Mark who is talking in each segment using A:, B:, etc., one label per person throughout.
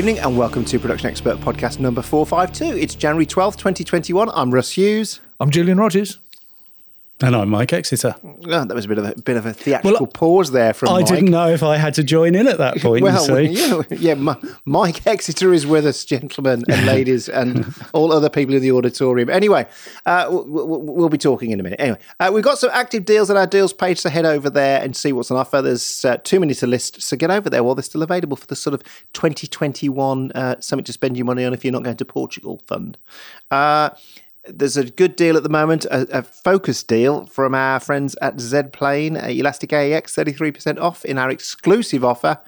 A: evening and welcome to Production Expert Podcast number 452. It's January 12th, 2021. I'm Russ Hughes.
B: I'm Julian Rodgers.
C: And I'm Mike Exeter.
A: Oh, that was a bit of a bit of a theatrical well, pause there from
C: I
A: Mike.
C: didn't know if I had to join in at that point.
A: well, yeah, yeah, Mike Exeter is with us, gentlemen and ladies, and all other people in the auditorium. Anyway, uh, we'll be talking in a minute. Anyway, uh, we've got some active deals on our deals page, so head over there and see what's on offer. There's uh, too many to list, so get over there while they're still available for the sort of 2021 uh, something to spend your money on if you're not going to Portugal fund. Uh, there's a good deal at the moment, a, a focus deal from our friends at Z Plane, Elastic AEX, 33% off in our exclusive offer.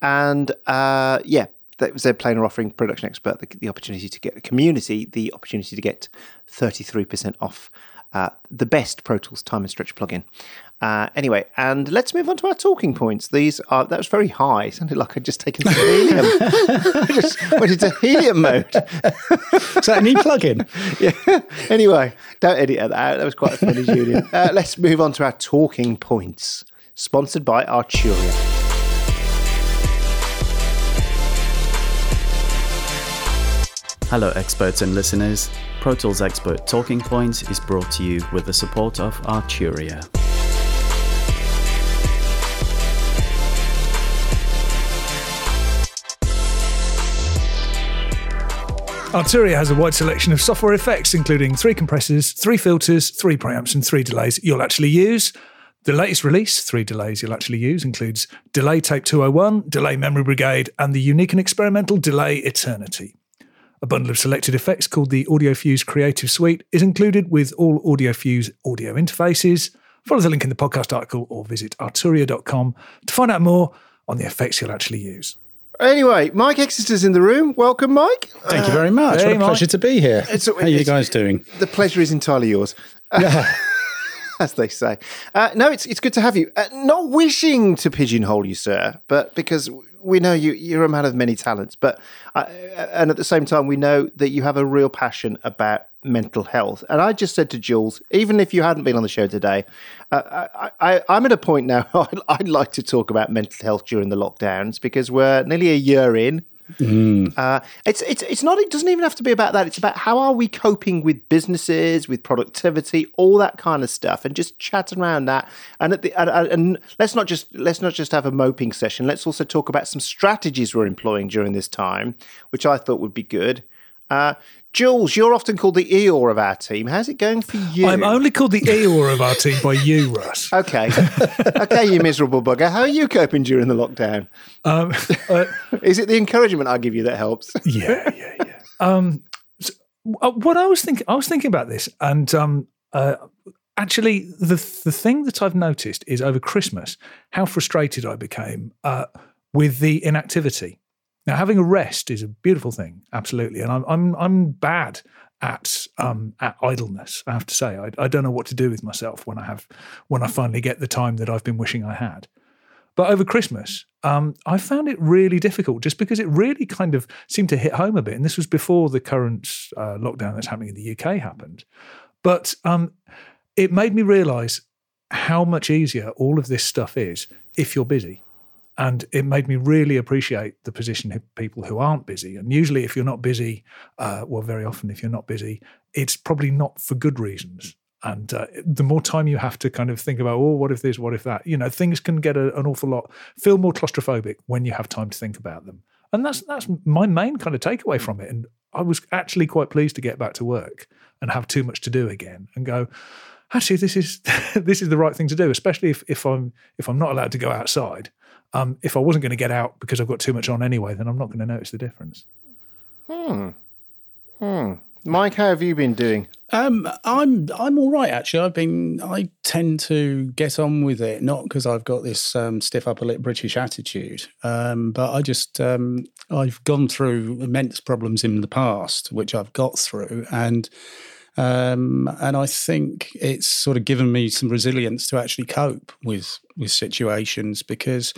A: And uh, yeah, zplane are offering Production Expert the, the, opportunity to get a community, the opportunity to get 33% off uh, the best Pro Tools time and stretch plugin. Uh, anyway, and let's move on to our talking points. These are that was very high. It sounded like I'd just taken some helium. I just went into helium mode.
C: Is that a new plugin?
A: yeah. Anyway, don't edit that out. That was quite a funny, Julian. Uh, let's move on to our talking points. Sponsored by Arturia.
D: Hello, experts and listeners. Pro Tools Expert Talking Points is brought to you with the support of Arturia.
B: Arturia has a wide selection of software effects, including three compressors, three filters, three preamps, and three delays you'll actually use. The latest release, three delays you'll actually use, includes Delay Tape 201, Delay Memory Brigade, and the unique and experimental Delay Eternity. A bundle of selected effects called the AudioFuse Creative Suite is included with all AudioFuse audio interfaces. Follow the link in the podcast article or visit arturia.com to find out more on the effects you'll actually use.
A: Anyway, Mike Exeter's in the room. Welcome, Mike.
C: Thank you very much. Hey, what a Mike. pleasure to be here. It's, How are you guys doing?
A: The pleasure is entirely yours. Yeah. as they say. Uh, no, it's it's good to have you. Uh, not wishing to pigeonhole you, sir, but because we know you you're a man of many talents, but uh, and at the same time we know that you have a real passion about mental health. And I just said to Jules, even if you hadn't been on the show today, uh, I, am at a point now. I'd, like to talk about mental health during the lockdowns because we're nearly a year in. Mm. Uh, it's it's it's not. It doesn't even have to be about that. It's about how are we coping with businesses, with productivity, all that kind of stuff, and just chat around that. And at the and, and let's not just let's not just have a moping session. Let's also talk about some strategies we're employing during this time, which I thought would be good. Uh, Jules, you're often called the Eeyore of our team. How's it going for you?
B: I'm only called the Eeyore of our team by you, Russ.
A: okay. okay, you miserable bugger. How are you coping during the lockdown? Um, uh, Is it the encouragement I give you that helps?
B: yeah, yeah, yeah. Um, so, uh, what I was thinking, I was thinking about this, and um, uh, actually, the the thing that I've noticed is over Christmas how frustrated I became uh, with the inactivity. Now, having a rest is a beautiful thing, absolutely, and I'm I'm I'm bad at um, at idleness. I have to say, I, I don't know what to do with myself when I have when I finally get the time that I've been wishing I had. But over Christmas, um, I found it really difficult just because it really kind of seemed to hit home a bit. And this was before the current uh, lockdown that's happening in the UK happened. But um, it made me realize how much easier all of this stuff is if you're busy. And it made me really appreciate the position of people who aren't busy. And usually, if you're not busy, uh, well, very often, if you're not busy, it's probably not for good reasons. And uh, the more time you have to kind of think about, oh, what if this, what if that, you know, things can get a, an awful lot, feel more claustrophobic when you have time to think about them. And that's that's my main kind of takeaway from it. And I was actually quite pleased to get back to work and have too much to do again and go, actually, this is this is the right thing to do, especially if, if I'm if I'm not allowed to go outside um, if I wasn't going to get out because I've got too much on anyway, then I'm not going to notice the difference.
A: Hmm. Hmm. Mike, how have you been doing?
C: Um, I'm I'm all right actually. I've been I tend to get on with it, not because I've got this um, stiff upper lip British attitude, um, but I just um, I've gone through immense problems in the past, which I've got through, and um, and I think it's sort of given me some resilience to actually cope with with situations because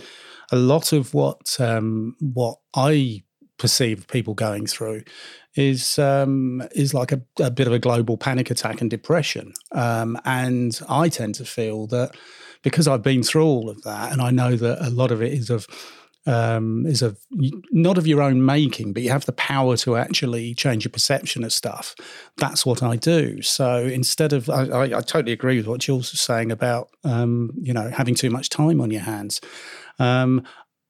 C: a lot of what um, what I perceive people going through is um, is like a, a, bit of a global panic attack and depression. Um, and I tend to feel that because I've been through all of that, and I know that a lot of it is of um, is of not of your own making, but you have the power to actually change your perception of stuff. That's what I do. So instead of, I, I, I totally agree with what Jules was saying about, um, you know, having too much time on your hands. Um,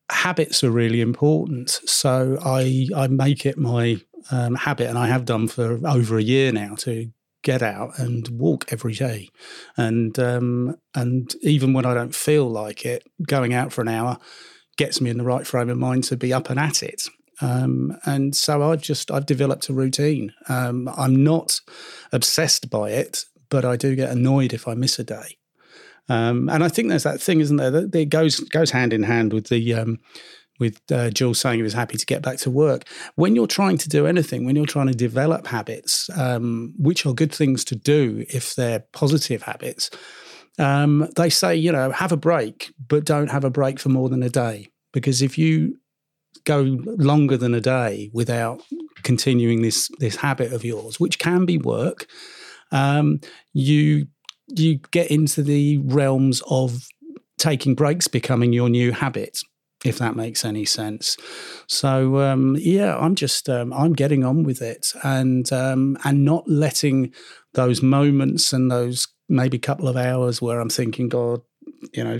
C: habits are really important. So I I make it my um, habit, and I have done for over a year now to get out and walk every day, and um, and even when I don't feel like it, going out for an hour gets me in the right frame of mind to be up and at it. Um, and so I've just I've developed a routine. Um, I'm not obsessed by it, but I do get annoyed if I miss a day. Um, and I think there's that thing, isn't there? That it goes goes hand in hand with the um, with uh, Jules saying he was happy to get back to work. When you're trying to do anything, when you're trying to develop habits, um, which are good things to do if they're positive habits, um, they say, you know, have a break, but don't have a break for more than a day. Because if you go longer than a day without continuing this this habit of yours, which can be work, um, you you get into the realms of taking breaks becoming your new habit if that makes any sense. So um, yeah, I'm just um, I'm getting on with it and um, and not letting those moments and those maybe a couple of hours where I'm thinking, God, you know,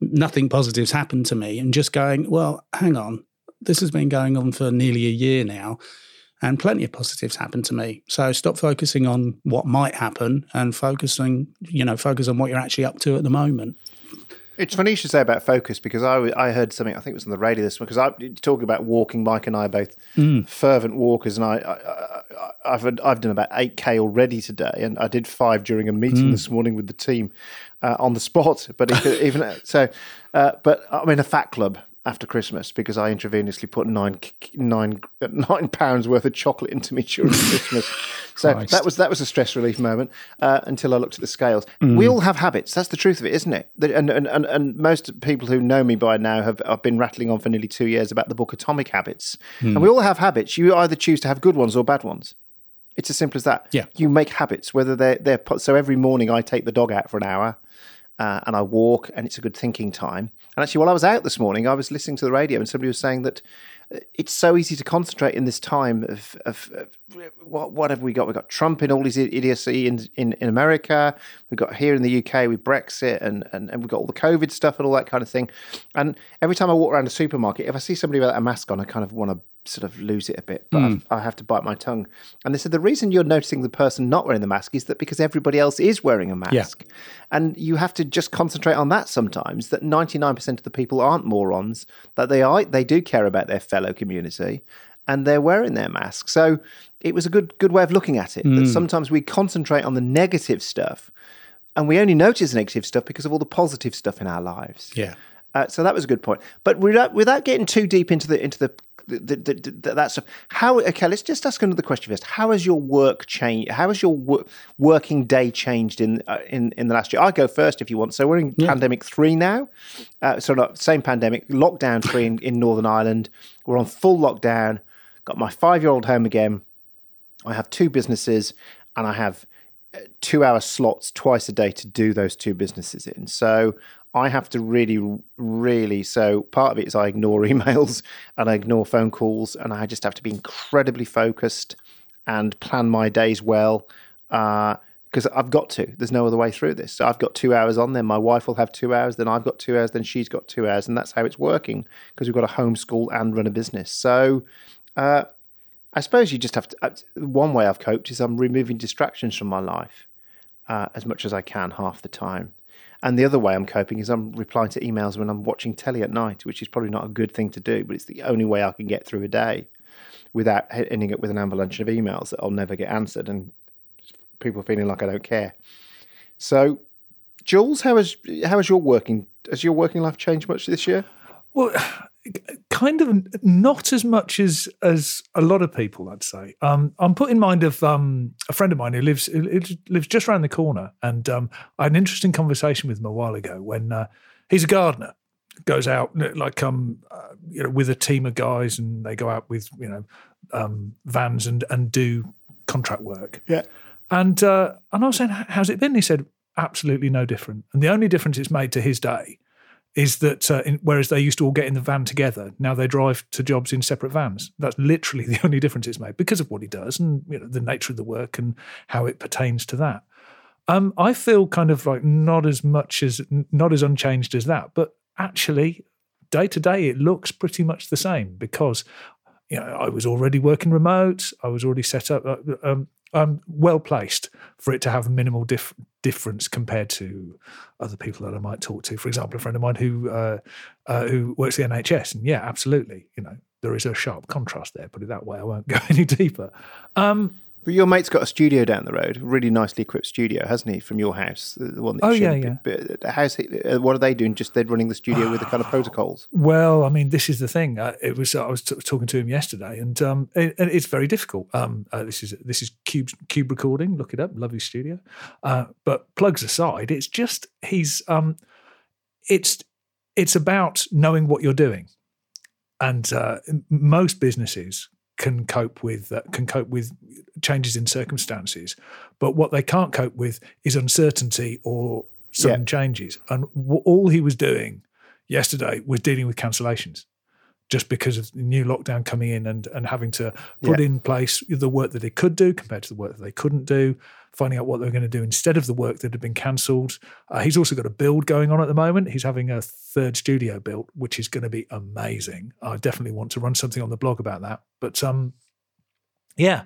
C: nothing positive's happened to me, and just going, well, hang on, this has been going on for nearly a year now. And plenty of positives happened to me. So stop focusing on what might happen and focusing, you know, focus on what you're actually up to at the moment.
A: It's funny you should say about focus because I, I heard something I think it was on the radio this one because I talking about walking. Mike and I are both mm. fervent walkers, and I, I have I've done about eight k already today, and I did five during a meeting mm. this morning with the team uh, on the spot. But even so, uh, but I'm in a fat club, after Christmas because I intravenously put nine nine nine pounds worth of chocolate into me during Christmas. So Christ. that was that was a stress relief moment uh, until I looked at the scales. Mm. We all have habits. That's the truth of it, isn't it? And, and and and most people who know me by now have I've been rattling on for nearly two years about the book Atomic Habits, mm. and we all have habits. You either choose to have good ones or bad ones. It's as simple as that.
C: Yeah.
A: You make habits, whether they're they're so every morning I take the dog out for an hour uh, and I walk, and it's a good thinking time. And actually, while I was out this morning, I was listening to the radio, and somebody was saying that uh, it's so easy to concentrate in this time of, of, of what, what have we got? We've got Trump in all his idiocy in, in, in America. We've got here in the UK with Brexit, and, and, and we've got all the COVID stuff and all that kind of thing. And every time I walk around a supermarket, if I see somebody without a mask on, I kind of want to sort of lose it a bit, but mm. I have to bite my tongue. And they said the reason you're noticing the person not wearing the mask is that because everybody else is wearing a mask. Yeah. And you have to just concentrate on that sometimes that 99% of the people aren't morons, that they are they do care about their fellow community and they're wearing their mask. So it was a good good way of looking at it. Mm. That sometimes we concentrate on the negative stuff and we only notice negative stuff because of all the positive stuff in our lives.
C: Yeah.
A: Uh, so that was a good point. But without, without getting too deep into the into the the, the, the, that stuff. How okay? Let's just ask another question first. How has your work changed? How has your wor- working day changed in uh, in in the last year? I go first if you want. So we're in yeah. pandemic three now. Uh, so not same pandemic, lockdown three in, in Northern Ireland. We're on full lockdown. Got my five year old home again. I have two businesses, and I have uh, two hour slots twice a day to do those two businesses in. So I have to really, really. So part of it is I ignore emails and I ignore phone calls, and I just have to be incredibly focused and plan my days well because uh, I've got to. There's no other way through this. So I've got two hours on. Then my wife will have two hours. Then I've got two hours. Then she's got two hours, and that's how it's working because we've got to homeschool and run a business. So. Uh, I suppose you just have to. Uh, one way I've coped is I'm removing distractions from my life uh, as much as I can half the time. And the other way I'm coping is I'm replying to emails when I'm watching telly at night, which is probably not a good thing to do, but it's the only way I can get through a day without ending up with an avalanche of emails that I'll never get answered and people feeling like I don't care. So, Jules, how has how has your working has your working life changed much this year?
B: Well, kind of not as much as as a lot of people, I'd say. Um, I'm put in mind of um, a friend of mine who lives who lives just around the corner, and um, I had an interesting conversation with him a while ago when uh, he's a gardener, goes out like um uh, you know with a team of guys, and they go out with you know um, vans and and do contract work.
A: Yeah,
B: and uh, and I was saying, how's it been? He said, absolutely no different, and the only difference it's made to his day is that uh, in, whereas they used to all get in the van together, now they drive to jobs in separate vans. That's literally the only difference it's made because of what he does and you know the nature of the work and how it pertains to that. Um, I feel kind of like not as much as not as unchanged as that, but actually, day to day, it looks pretty much the same because you know I was already working remote. I was already set up. Uh, um, well placed for it to have minimal dif- difference compared to other people that I might talk to. For example, a friend of mine who uh, uh, who works the NHS, and yeah, absolutely, you know, there is a sharp contrast there. Put it that way. I won't go any deeper. Um,
A: but your mate's got a studio down the road, really nicely equipped studio, hasn't he, from your house? The one that
B: Oh,
A: you
B: yeah, yeah.
A: But how's he, uh, what are they doing? Just they're running the studio with the kind of protocols.
B: Well, I mean, this is the thing. Uh, it was I was t- talking to him yesterday, and um, it, and it's very difficult. Um, uh, this is this is cube cube recording. Look it up, lovely studio. Uh, but plugs aside, it's just he's um, it's it's about knowing what you're doing, and uh, most businesses can cope with uh, can cope with changes in circumstances, but what they can't cope with is uncertainty or sudden
A: Yeah.
B: changes. And w- all he was doing yesterday was dealing with cancellations just because of the new lockdown coming in and, and having to put
A: Yeah.
B: in place the work that they could do compared to the work that they couldn't do, finding out what they were going to do instead of the work that had been cancelled. Uh, he's also got a build going on at the moment. He's having a third studio built, which is going to be amazing. I definitely want to run something on the blog about that. But um, yeah,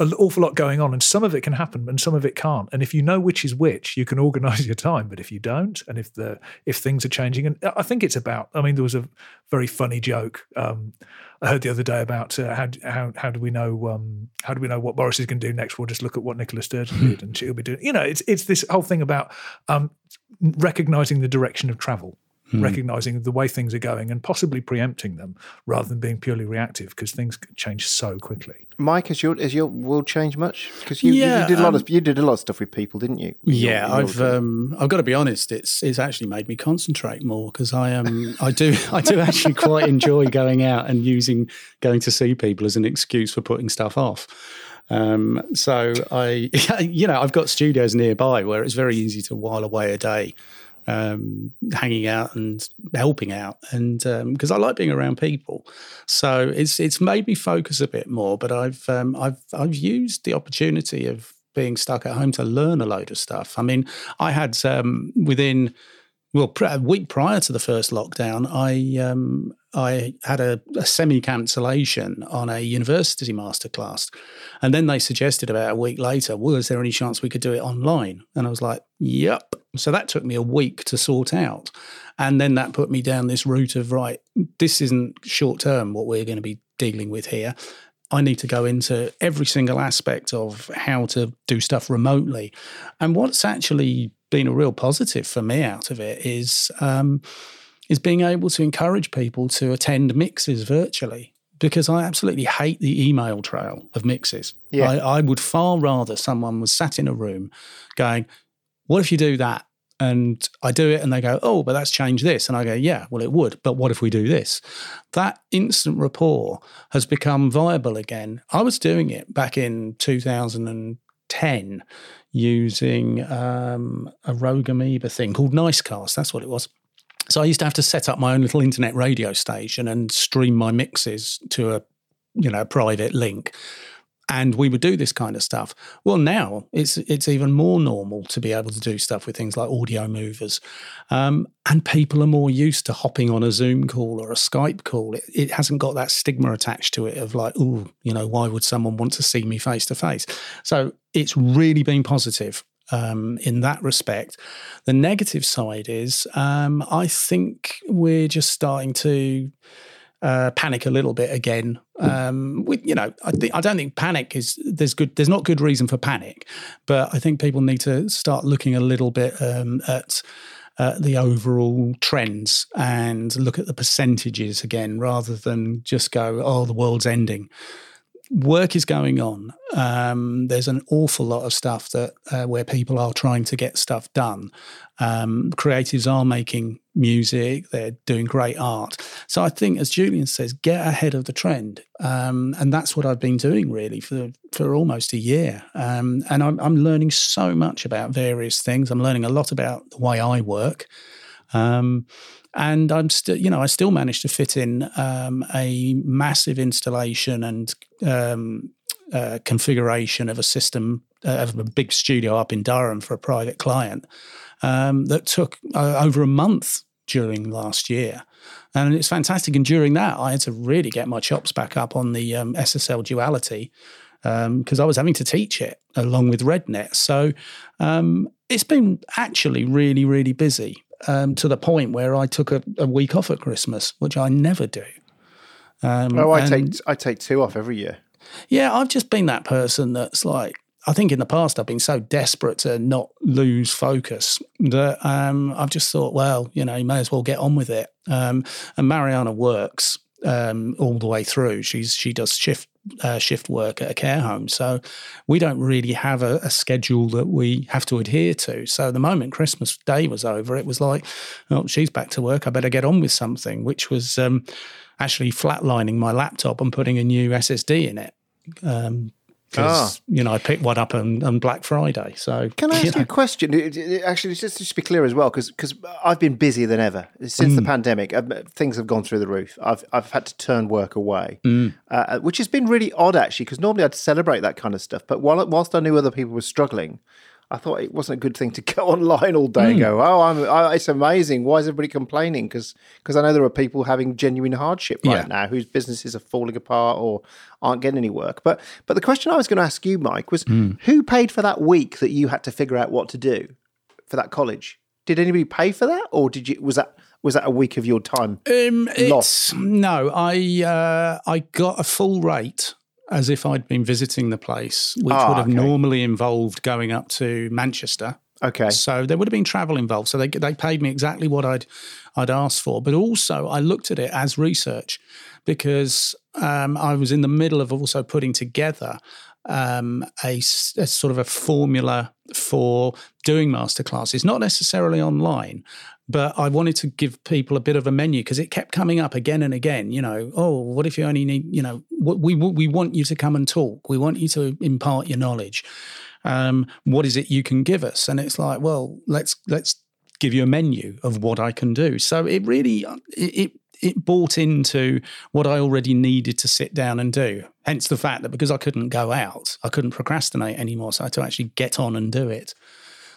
B: an awful lot going on, and some of it can happen, and some of it can't. And if you know which is which, you can organise your time. But if you don't, and if the if things are changing, and I think it's about. I mean, there was a very funny joke um, I heard the other day about uh, how how how do we know um, how do we know what Boris is going to do next? We'll just look at what Nicola Sturgeon did, and she'll be doing. You know, it's it's this whole thing about um, recognizing the direction of travel. Recognizing the way things are going and possibly preempting them rather than being purely reactive because things change so quickly.
A: Mike, has your has your world changed much? Because you, you-
C: Yeah,
A: you did a lot
C: um,
A: of you did a lot of stuff with people, didn't you? In your-
C: Yeah,
A: in your
C: I've um, I've got to be honest. It's it's actually made me concentrate more because I um I do I do actually quite enjoy going out and using going to see people as an excuse for putting stuff off. Um, so I you know I've got studios nearby where it's very easy to while away a day. Um, hanging out and helping out, and because I like being around people, so it's it's made me focus a bit more. But I've um, I've I've used the opportunity of being stuck at home to learn a load of stuff. I mean, I had um, within well a week prior to the first lockdown, I um, I had a, a semi cancellation on a university masterclass, and then they suggested about a week later, was there any chance we could do it online? And I was like, yep. So that took me a week to sort out, and then that put me down this route of right, this isn't short term what we're going to be dealing with here. I need to go into every single aspect of how to do stuff remotely. And what's actually been a real positive for me out of it is um, is being able to encourage people to attend mixes virtually. Because I absolutely hate the email trail of mixes.
A: Yeah.
C: I, I would far rather someone was sat in a room going, What if you do that? And I do it and they go, Oh, but that's changed this. And I go, Yeah, well, it would. But what if we do this? That instant rapport has become viable again. I was doing it back in 2010 using um, a Rogue Amoeba thing called Nicecast. That's what it was. So I used to have to set up my own little internet radio station and stream my mixes to a you know private link. And we would do this kind of stuff. Well, now it's it's even more normal to be able to do stuff with things like Audiomovers, um, and people are more used to hopping on a Zoom call or a Skype call. It, it hasn't got that stigma attached to it of like, oh, you know, why would someone want to see me face to face? So it's really been positive um, in that respect. The negative side is um, I think we're just starting to uh, panic a little bit again. Um, you know, I think I don't think panic is there's good. There's not good reason for panic, but I think people need to start looking a little bit um, at. Uh, the overall trends and look at the percentages again rather than just go, oh, the world's ending work is going on. Um, there's an awful lot of stuff that uh, where people are trying to get stuff done. Um, creatives are making music; they're doing great art. So I think, as Julian says, get ahead of the trend, um, and that's what I've been doing really for for almost a year. Um, and I'm, I'm learning so much about various things. I'm learning a lot about the way I work. And I'm still, you know, I still managed to fit in um, a massive installation and um, uh, configuration of a system uh, of a big studio up in Durham for a private client um, that took uh, over a month during last year. And it's fantastic. And during that, I had to really get my chops back up on the um, SSL duality because um, I was having to teach it along with RedNet. So um, it's been actually really, really busy um, to the point where I took a, a, week off at Christmas, which I never do.
A: Um, oh, I take I take two off every year.
C: Yeah, I've just been that person that's like, I think in the past I've been so desperate to not lose focus that um, I've just thought, well, you know, you may as well get on with it. Um, and Mariana works um, all the way through. She's she does shift uh, shift work at a care home, so we don't really have a, a, schedule that we have to adhere to. So the moment Christmas Day was over, it was like, oh, she's back to work. I better get on with something, which was um, actually flatlining my laptop and putting a new SSD in it. Um, because ah. you know I picked one up on, on Black Friday. So
A: can I ask you, know. a question? Actually, just, just to be clear as well, because because I've been busier than ever since mm. the pandemic. I've, things have gone through the roof. I've I've had to turn work away, mm. uh, which has been really odd actually. Because normally I'd celebrate that kind of stuff, but while, whilst I knew other people were struggling, I thought it wasn't a good thing to go online all day mm. and hmm. go, oh, I'm, I, it's amazing. Why is everybody complaining? Because I know there are people having genuine hardship right yeah. now whose businesses are falling apart or aren't getting any work. But but the question I was going to ask you, Mike, was mm. who paid for that week that you had to figure out what to do for that college? Did anybody pay for that, or did you? Was that was that a week of your time um, lost?
C: No, I uh, I got a full rate as if I'd been visiting the place, which would have okay. normally involved going up to Manchester.
A: Okay.
C: So there would have been travel involved. So they they paid me exactly what I'd I'd asked for, but also I looked at it as research because um, I was in the middle of also putting together um, a, a, sort of a formula for doing masterclasses, not necessarily online, but I wanted to give people a bit of a menu because it kept coming up again and again. You know, oh, what if you only need, you know, we we want you to come and talk. We want you to impart your knowledge. Um, what is it you can give us? And it's like, well, let's let's give you a menu of what I can do. So it really it, it it bought into what I already needed to sit down and do. Hence the fact that because I couldn't go out, I couldn't procrastinate anymore. So I had to actually get on and do it.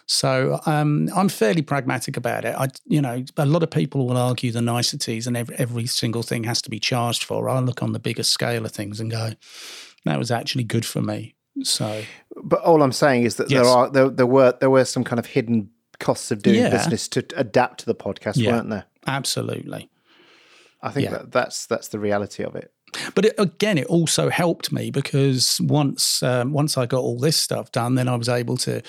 C: So um, I'm fairly pragmatic about it. I, you know, a lot of people will argue the niceties and every, every single thing has to be charged for. I look on the bigger scale of things and go, that was actually good for me. So,
A: but all I'm saying is that yes. there are there, there were there were some kind of hidden costs of doing yeah. business to adapt to the podcast, yeah, weren't there?
C: Absolutely.
A: I think yeah. that that's that's the reality of it.
C: But it, again, it also helped me because once um, once I got all this stuff done, then I was able to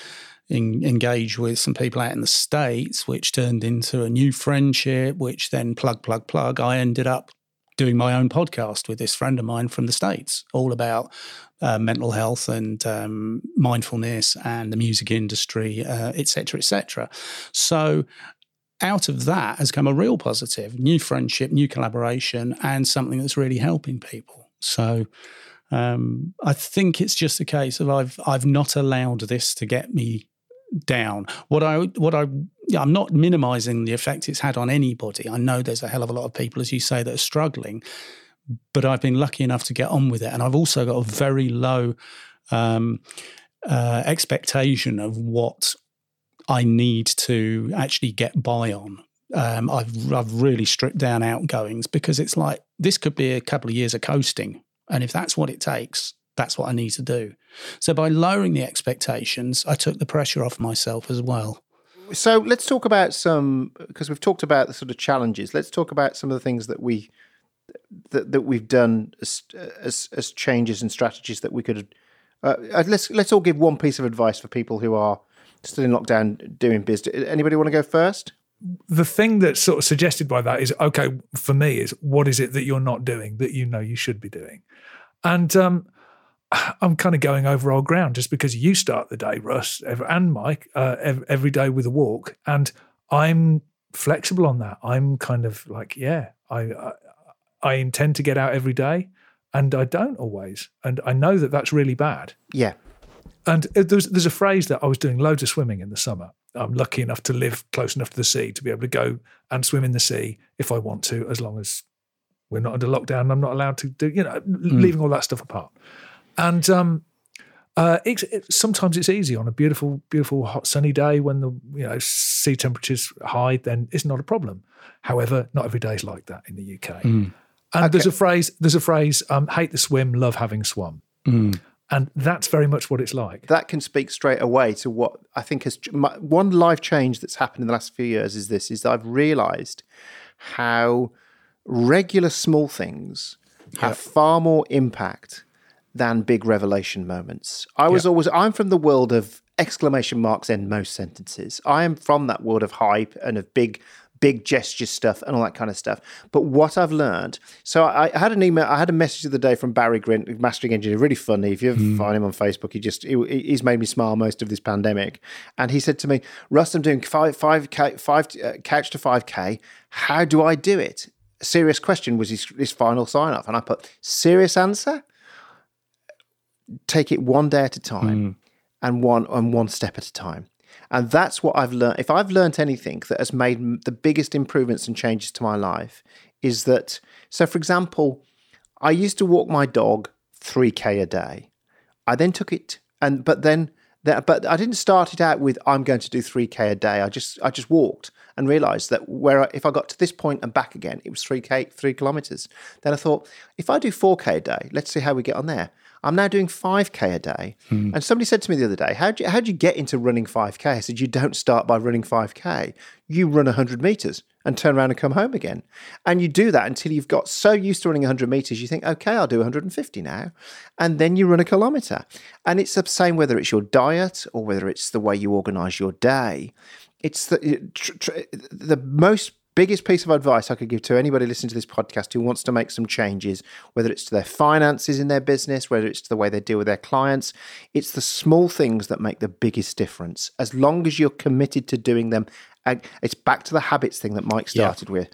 C: in, engage with some people out in the states, which turned into a new friendship. Which then plug plug plug, I ended up doing my own podcast with this friend of mine from the states, all about uh, mental health and um, mindfulness and the music industry, etc., uh, etc. Et so out of that has come a real positive new friendship, new collaboration, and something that's really helping people. So um, I think it's just a case of I've I've not allowed this to get me down. What I what I I'm not minimizing the effect it's had on anybody. I know there's a hell of a lot of people, as you say, that are struggling, but I've been lucky enough to get on with it, and I've also got a very low um, uh, expectation of what I need to actually get by on. Um, I've I've really stripped down outgoings because it's like this could be a couple of years of coasting, and if that's what it takes, that's what I need to do. So by lowering the expectations, I took the pressure off myself as well.
A: So let's talk about some because we've talked about the sort of challenges. Let's talk about some of the things that we that, that we've done as, as, as changes and strategies that we could. Uh, let's let's all give one piece of advice for people who are still in lockdown doing business. Anybody want to go first?
B: The thing that's sort of suggested by that is okay for me is what is it that you're not doing that you know you should be doing, and um, I'm kind of going over old ground just because you start the day, Russ and Mike, uh, every day with a walk, and I'm flexible on that. I'm kind of like, yeah, I, I I intend to get out every day, and I don't always, and I know that that's really bad.
A: Yeah.
B: And there's there's a phrase that I was doing loads of swimming in the summer, I'm lucky enough to live close enough to the sea to be able to go and swim in the sea if I want to, as long as we're not under lockdown. and I'm not allowed to do, you know, leaving all that stuff apart. And um, uh, it's, it, sometimes it's easy on a beautiful, beautiful hot sunny day when the you know sea temperatures high. Then it's not a problem. However, not every day is like that in the UK. And there's a phrase. There's a phrase. Um, hate the swim, love having swum. And that's very much what it's like.
A: that can speak straight away to what I think has my, one life change that's happened in the last few years is this is that I've realized how regular small things have far more impact than big revelation moments. I was always I'm from the world of exclamation marks end most sentences. I am from that world of hype and of big big gesture stuff and all that kind of stuff. But what I've learned, so I, I had an email, I had a message the other day from Barry Grint, mastering engineer, really funny. If you ever find him on Facebook, he just he, he's made me smile most of this pandemic. And he said to me, "Russ, I'm doing five five k five uh, couch to five k. How do I do it?" Serious question was his, his final sign off, and I put serious answer. Take it one day at a time, mm. and one and one step at a time. And that's what I've learned. If I've learned anything that has made the biggest improvements and changes to my life, is that so. For example, I used to walk my dog three k a day. I then took it and but then that but I didn't start it out with I'm going to do three k a day. I just I just walked and realised that where I, if I got to this point and back again, it was three k three kilometres. Then I thought if I do four k a day, let's see how we get on there. I'm now doing 5k a day. Hmm. And somebody said to me the other day, how do you, how do you get into running 5k? I said, you don't start by running 5k. You run 100 meters and turn around and come home again. And you do that until you've got so used to running 100 meters, you think, okay, I'll do 150 now. And then you run a kilometer. And it's the same whether it's your diet or whether it's the way you organize your day. It's the, tr- tr- the most biggest piece of advice I could give to anybody listening to this podcast who wants to make some changes, whether it's to their finances in their business, whether it's to the way they deal with their clients, it's the small things that make the biggest difference. As long as you're committed to doing them, and it's back to the habits thing that Mike started with.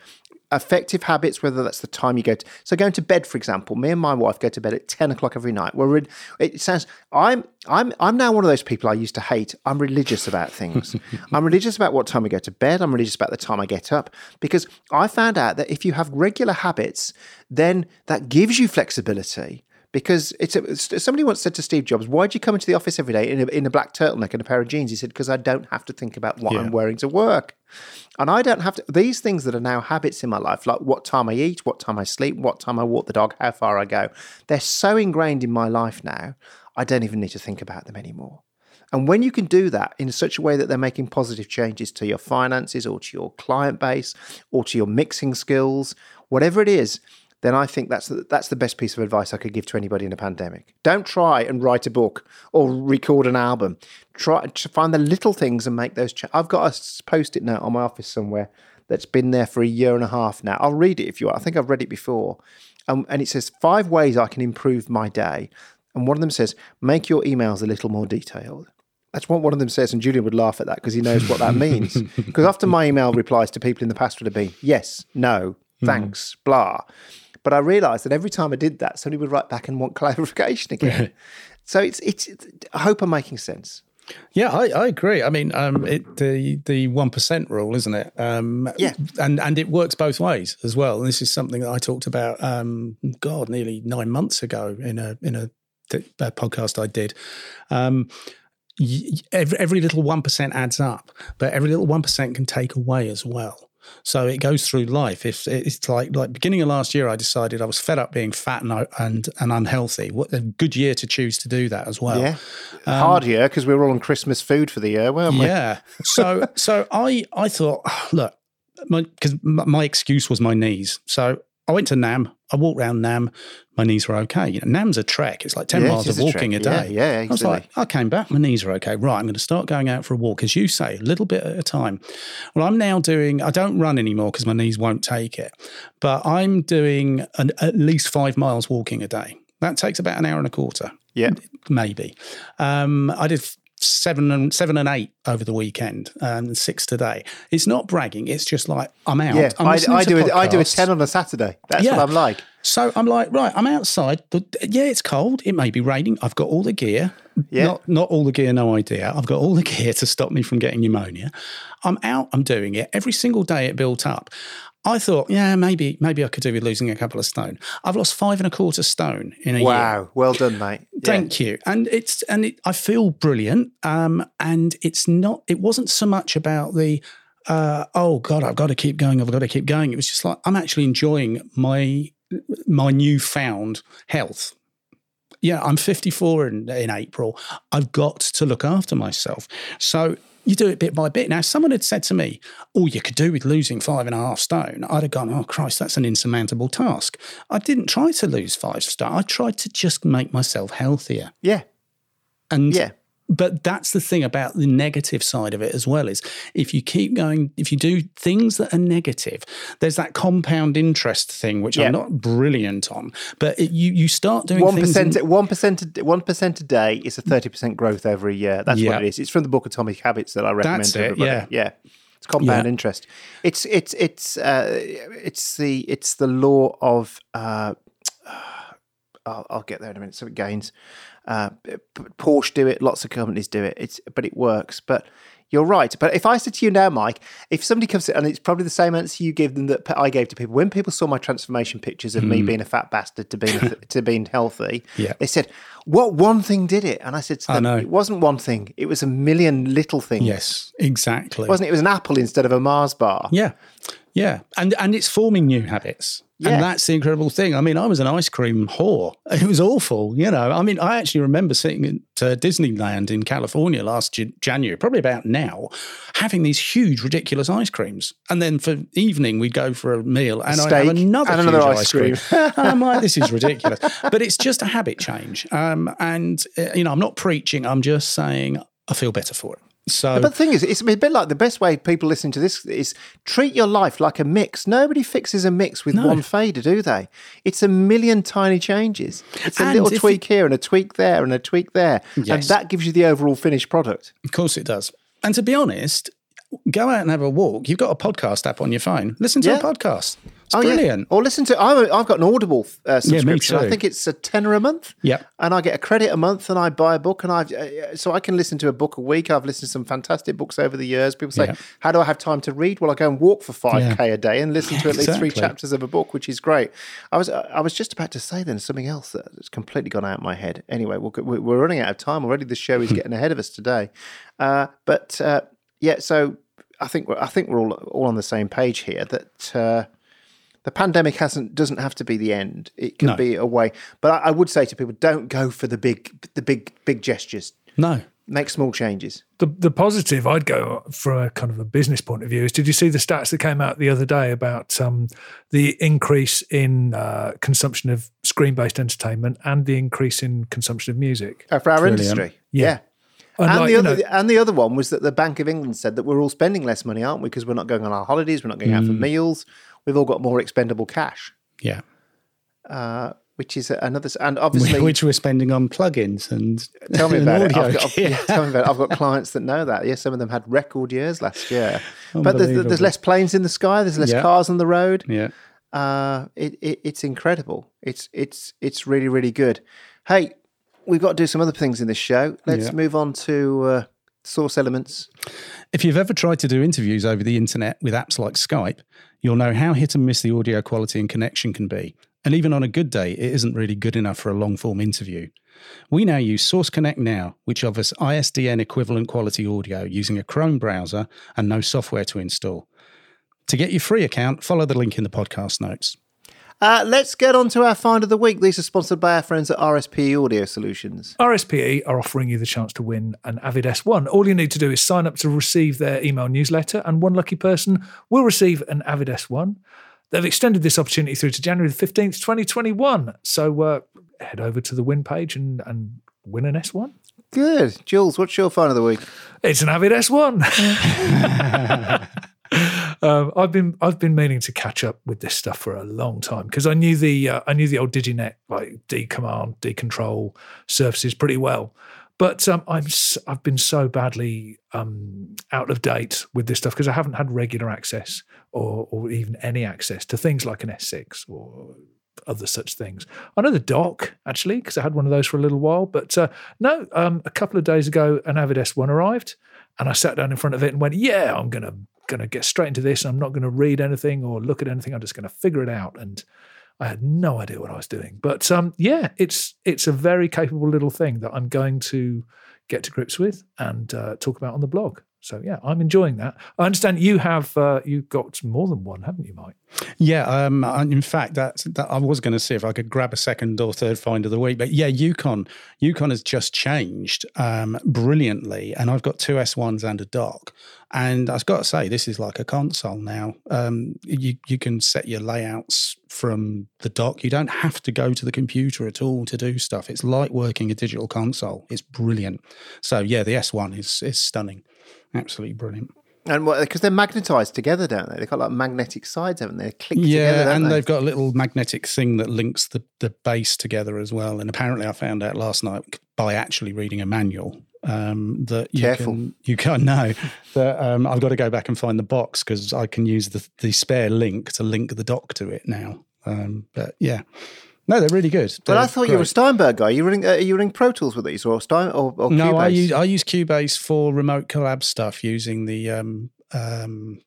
A: Effective habits, whether that's the time you go to. So going to bed, for example, me and my wife go to bed at ten o'clock every night. We're in, it sounds. I'm I'm I'm now one of those people I used to hate. I'm religious about things. I'm religious about what time we go to bed. I'm religious about the time I get up because I found out that if you have regular habits, then that gives you flexibility. Because it's a, somebody once said to Steve Jobs, "Why do you come into the office every day in a, in a black turtleneck and a pair of jeans?" He said, "Because I don't have to think about what I'm wearing to work, and I don't have to." These things that are now habits in my life, like what time I eat, what time I sleep, what time I walk the dog, how far I go, they're so ingrained in my life now. I don't even need to think about them anymore. And when you can do that in such a way that they're making positive changes to your finances or to your client base or to your mixing skills, whatever it is, then I think that's the, that's the best piece of advice I could give to anybody in a pandemic. Don't try and write a book or record an album. Try to find the little things and make those. Ch- I've got a post-it note on my office somewhere that's been there for a year and a half now. I'll read it if you want. I think I've read it before, um, and it says five ways I can improve my day. And one of them says, make your emails a little more detailed. That's what one of them says, and Julian would laugh at that because he knows what that means. Because often my email replies to people in the past would have been yes, no, thanks, blah. But I realised that every time I did that, somebody would write back and want clarification again. so it's, it's I hope I'm making sense.
C: Yeah, I, I agree. I mean, um, it the the one percent rule, isn't it? Um,
A: Yeah.
C: and and it works both ways as well. And this is something that I talked about. Um, God, nearly nine months ago in a in a, a podcast I did. Um, every, every little one percent adds up, but every little one percent can take away as well. So it goes through life. If it's like like beginning of last year, I decided I was fed up being fat and and, and unhealthy. What a good year to choose to do that as well.
A: Yeah. Um, Hard year because we were all on Christmas food for the year, weren't we?
C: Yeah. So so I I thought look, because my, my excuse was my knees. So I went to Nam. I walked around Nam. My knees were okay. You know, Nam's a trek. It's like ten
A: Yeah,
C: miles of walking a
A: Yeah,
C: day.
A: yeah,
C: I was like, I came back. My knees are okay. Right, I'm going to start going out for a walk, as you say, a little bit at a time. Well, I'm now doing. I don't run anymore because my knees won't take it. But I'm doing an, at least five miles walking a day. That takes about an hour and a quarter
A: Yeah.
C: maybe. Um, I did seven and seven and eight over the weekend um, and six today. It's not bragging. It's just like I'm out.
A: Yeah,
C: I'm
A: I, I do it. I do a ten on a Saturday. That's
C: Yeah.
A: what I'm like.
C: So I'm like, right, I'm outside. Yeah, it's cold. It may be raining. I've got all the gear.
A: Yeah.
C: Not not all the gear, no idea. I've got all the gear to stop me from getting pneumonia. I'm out, I'm doing it. Every single day it built up. I thought, yeah, maybe maybe I could do with losing a couple of stone. I've lost five and a quarter stone in a year.
A: Wow, well done, mate. Yeah.
C: Thank you. And it's and it, I feel brilliant. Um, and it's not. It wasn't so much about the. Uh, oh God, I've got to keep going. I've got to keep going. It was just like I'm actually enjoying my my newfound health. Yeah, I'm 54 in, in April. I've got to look after myself. So you do it bit by bit. Now, someone had said to me, all you could do with losing five and a half stone, I'd have gone, oh, Christ, that's an insurmountable task. I didn't try to lose five stone. I tried to just make myself healthier.
A: Yeah,
C: And
A: yeah.
C: But that's the thing about the negative side of it as well is if you keep going if you do things that are negative there's that compound interest thing which
A: Yeah.
C: i'm not brilliant on but it, you you start doing
A: One
C: things in-
A: one percent, one percent a day is a thirty percent growth every year. That's
C: Yeah.
A: what it is. It's from the book Atomic Habits that I recommend
C: That's
A: to
C: it, yeah.
A: yeah. It's compound
C: Yeah.
A: interest. It's it's it's uh, it's the it's the law of. Uh, I'll, I'll get there in a minute. So it gains. Uh, Porsche do it. Lots of companies do it. It's but it works. But you're right. But if I said to you now, Mike, if somebody comes in, and it's probably the same answer you give them that I gave to people when people saw my transformation pictures of me being a fat bastard to being to being healthy,
C: Mm. Yeah.
A: they said, "What one thing did it?" And I said to them. "It wasn't one thing. It was a million little things.
C: yes exactly
A: wasn't it? It was an apple instead of a Mars bar."
C: yeah yeah and and it's forming new habits.
A: Yeah.
C: and that's the incredible thing. I mean i was an ice cream whore. It was awful you know. I mean i actually remember sitting at uh, disneyland in california last Jan- january probably about now having these huge ridiculous ice creams. And then for evening we'd go for a meal and i'd have another,
A: and another
C: ice
A: ice
C: cream,
A: cream.
C: I'm like this is ridiculous. But it's just a habit change. Um, and uh, you know i'm not preaching. I'm just saying i feel better for it so
A: But the thing is, it's a bit like the best way people listening to this is treat your life like a mix. Nobody fixes a mix with one fader, do they? It's a million tiny changes. It's a
C: And
A: little tweak here and a tweak there and a tweak there. And that gives you the overall finished product.
C: Of course it does. And to be honest, go out and have a walk. You've got a podcast app on your phone. Listen to
A: Yeah.
C: a podcast. It's
A: Oh, yeah. Or listen to, I'm a, I've got an Audible uh, subscription. I
C: too.
A: think it's a tenner a month.
C: Yeah,
A: And I get a credit a month and I buy a book and I, uh, so I can listen to a book a week. I've listened to some fantastic books over the years. People say,
C: Yeah.
A: how do I have time to read? Well, I go and walk for 5K a day and listen to at least three chapters of a book, which is great. I was, I was just about to say then something else that's completely gone out of my head. Anyway, we'll, we're running out of time already. The show is getting ahead of us today. Uh, but uh, yeah, so I think we're, I think we're all, all on the same page here that, uh, the pandemic hasn't doesn't have to be the end. It can
C: No.
A: be a way. But I, I would say to people, don't go for the big the big big gestures.
C: No.
A: Make small changes.
B: The, the positive I'd go for a kind of a business point of view is did you see the stats that came out the other day about um, the increase in uh, consumption of screen based entertainment and the increase in consumption of music?
A: Uh, for our
C: Brilliant.
A: industry.
B: Yeah.
A: Yeah.
B: And,
A: And
B: like,
A: the
B: you
A: other
B: know,
A: and the other one was that the Bank of England said that we're all spending less money, aren't we? Because we're not going on our holidays, we're not going out
C: Mm.
A: for meals. We've all got more expendable cash,
C: Yeah.
A: uh, which is another. And obviously,
C: Which we're spending on plugins and
A: Tell me about it. I've got, yeah, tell me about it. I've got clients that know that. Yes, some of them had record years last year. But there's, there's less planes in the sky. There's less
C: Yeah.
A: cars on the road.
C: Yeah.
A: Uh, it, it, it's incredible. It's it's it's really really good. Hey, we've got to do some other things in this show. Let's
C: Yeah.
A: move on to uh, source elements.
C: If you've ever tried to do interviews over the internet with apps like Skype, you'll know how hit and miss the audio quality and connection can be. And even on a good day, it isn't really good enough for a long form interview. We now use Source Connect Now, which offers ISDN equivalent quality audio using a Chrome browser and no software to install. To get your free account, follow the link in the podcast notes.
A: Uh, let's get on to our find of the week. These are sponsored by our friends at RSPE Audio Solutions.
B: RSPE are offering you the chance to win an Avid S1. All you need to do is sign up to receive their email newsletter, and one lucky person will receive an Avid S1. They've extended this opportunity through to January the 15th, 2021. So uh, head over to the win page and, and win an S1.
A: Good, Jules. What's your find of the week?
B: It's an Avid S1. um, I've been I've been meaning to catch up with this stuff for a long time because I knew the uh, I knew the old DigiNet like D command, D control services pretty well, But um, I'm I've been so badly um, out of date with this stuff because I haven't had regular access or or even any access to things like an S6 or other such things. I know the dock actually because I had one of those for a little while, but uh, no, um, a couple of days ago, an Avid S1 arrived, and I sat down in front of it and went, "Yeah, I'm gonna gonna get straight into this. I'm not going to read anything or look at anything. I'm just going to figure it out." And I had no idea what I was doing. But um, yeah, it's it's a very capable little thing that I'm going to get to grips with and uh, talk about on the blog. So yeah, I'm enjoying that. I understand you have uh, you got more than one, haven't you, Mike?
C: Yeah, um, in fact, that, that I was going to see if I could grab a second or third find of the week, but yeah, EuCon, EuCon has just changed um, brilliantly, and I've got two S ones and a dock, and I've got to say, this is like a console now. Um, you you can set your layouts from the dock. You don't have to go to the computer at all to do stuff. It's like working a digital console. It's brilliant. So yeah, the S one is is stunning, absolutely brilliant.
A: And because they're magnetized together, don't they? They've got like magnetic sides, haven't they? They're
C: yeah,
A: together,
C: and
A: they?
C: they've got a little magnetic thing that links the, the base together as well. And apparently, I found out last night by actually reading a manual um, that you
A: Careful.
C: can you can't know that um, I've got to go back and find the box because I can use the the spare link to link the dock to it now. Um, but yeah, no, they're really good.
A: But I
C: They're
A: thought you were a. Steinberg guy. You running? Uh, are you running Pro Tools with these, or Stein, or, or
C: no, I use I use Cubase for remote collab stuff using the um, um,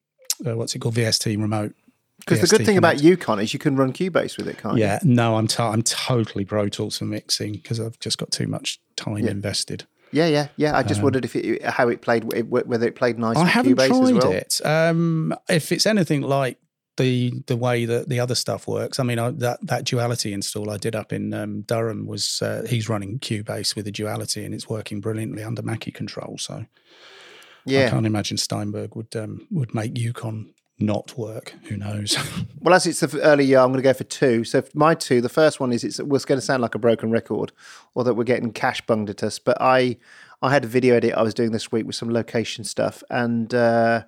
C: uh, what's it called VST remote.
A: Because the good thing about. EuCon is you can run Cubase with it, can't you?
C: Yeah, no, I'm t- I'm totally Pro Tools for mixing because I've just got too much time
A: Yeah.
C: invested.
A: Yeah, yeah, yeah. I just wondered if it, how it played, whether it played nice
C: Um, I
A: with
C: haven't
A: Cubase as
C: tried
A: well.
C: it. Um, if it's anything like the the way that the other stuff works, I mean, I, that that duality install I did up in um, Durham was uh, he's running Cubase with the duality and it's working brilliantly under Mackie control. So
A: yeah, I
C: can't imagine Steinberg would um, would make EuCon not work. Who knows?
A: Well, as it's the early year, I'm going to go for two. So my two, the first one is it's was going to sound like a broken record, or that we're getting cash bunged at us. But I, I had a video edit I was doing this week with some location stuff and uh,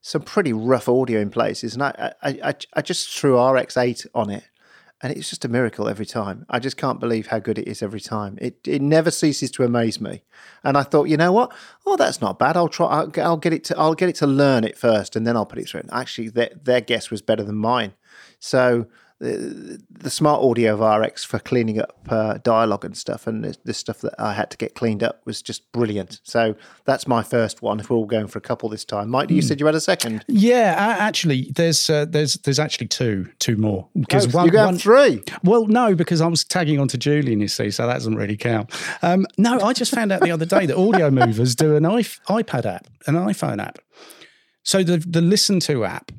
A: some pretty rough audio in places, and I, I, I, I just threw RX8 on it, and it's just a miracle every time. I just can't believe how good it is every time. It it never ceases to amaze me. And I thought, you know what? Oh, that's not bad. I'll try. I'll, get- I'll get it to. I'll get it to learn it first, and then I'll put it through. And actually, their their guess was better than mine. So the, the smart audio of RX for cleaning up uh, dialogue and stuff, and the, the stuff that I had to get cleaned up was just brilliant. So that's my first one. If we're all going for a couple this time, Mike, you said you had a second.
C: yeah, a- actually, there's uh, there's there's actually two two more because
A: Oh, you got three.
C: Well, no, because I was tagging on to Julian, you see, so that doesn't really count. Um, no, I just found out the other day that Audiomovers do an iP- iPad app, an iPhone app. So the the Listento app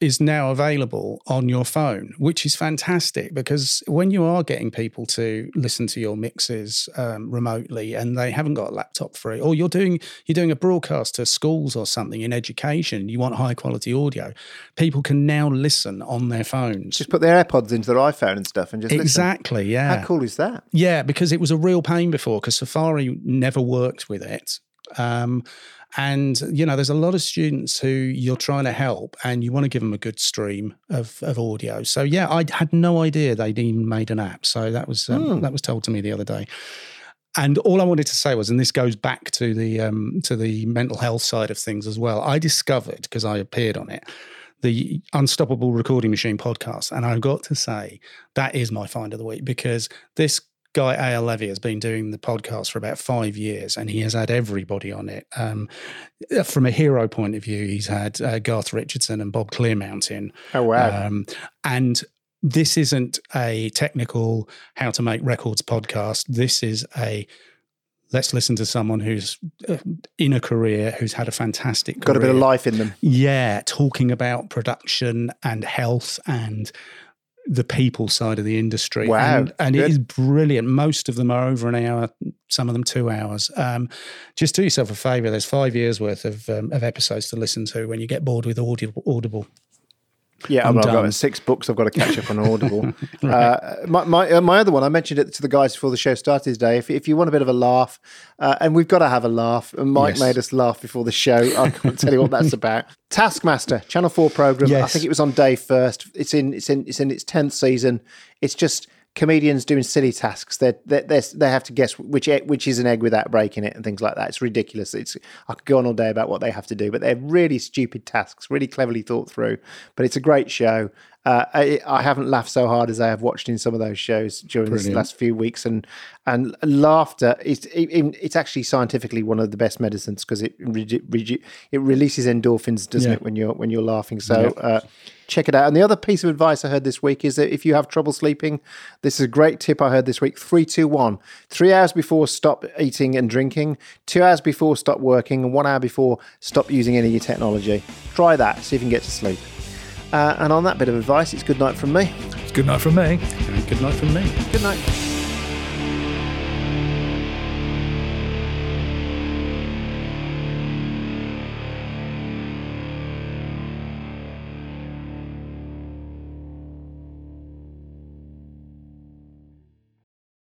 C: is now available on your phone, which is fantastic because when you are getting people to listen to your mixes um, remotely and they haven't got a laptop for it, or you're doing you're doing a broadcast to schools or something in education, you want high quality audio, people can now listen on their phones.
A: Just put their AirPods into their iPhone and stuff, and just listen.
C: Exactly, yeah.
A: How cool is that?
C: Yeah, because it was a real pain before because Safari never worked with it. Um, and, you know, there's a lot of students who you're trying to help and you want to give them a good stream of, of audio. So, yeah, I had no idea they'd even made an app. So that was um, that was told to me the other day. And all I wanted to say was, and this goes back to the um, to the mental health side of things as well. I discovered because I appeared on it the Unstoppable Recording Machine podcast, and I've got to say that is my find of the week because this guy A.L. Levy has been doing the podcast for about five years, and he has had everybody on it. Um, from a hero point of view, he's had uh, Garth Richardson and Bob Clearmountain.
A: Oh wow!
C: Um, and this isn't a technical how to make records podcast. This is a let's listen to someone who's uh, in a career who's had a fantastic
A: Got a bit of life in them.
C: Yeah, talking about production and health and the people side of the industry.
A: Wow,
C: And, and it is brilliant. Most of them are over an hour, some of them two hours. Um, just do yourself a favor. There's five years worth of, um, of episodes to listen to when you get bored with Audible.
A: Yeah,
C: I'm
A: I've,
C: done.
A: got six books I've got to catch up on Audible. uh, my my, uh, my other one, I mentioned it to the guys before the show started today. If, if you want a bit of a laugh, uh, and we've got to have a laugh, and Mike
C: Yes.
A: made us laugh before the show. I can't tell you what that's about. Taskmaster, Channel Four program. I think it was on Dave first. It's in it's in it's in its tenth season. It's just comedians doing silly tasks. They they they have to guess which which is an egg without breaking it and things like that. It's ridiculous. It's I could go on all day about what they have to do, but they're really stupid tasks, really cleverly thought through. But it's a great show. Uh, I, I, haven't laughed so hard as I have watched in some of those shows during the last few weeks, and and laughter is it, it's actually scientifically one of the best medicines because it it releases endorphins, doesn't yeah. it, when you're when you're laughing? So. Yeah. Uh, check it out. And the other piece of advice I heard this week is that if you have trouble sleeping, this is a great tip I heard this week. Three, two, one. Three hours before stop eating and drinking, two hours before stop working, and one hour before stop using any of your technology. Try that, see if you can get to sleep. Uh, and on that bit of advice, it's good night from me.
B: It's good night from me.
C: And good night from me.
A: Good night.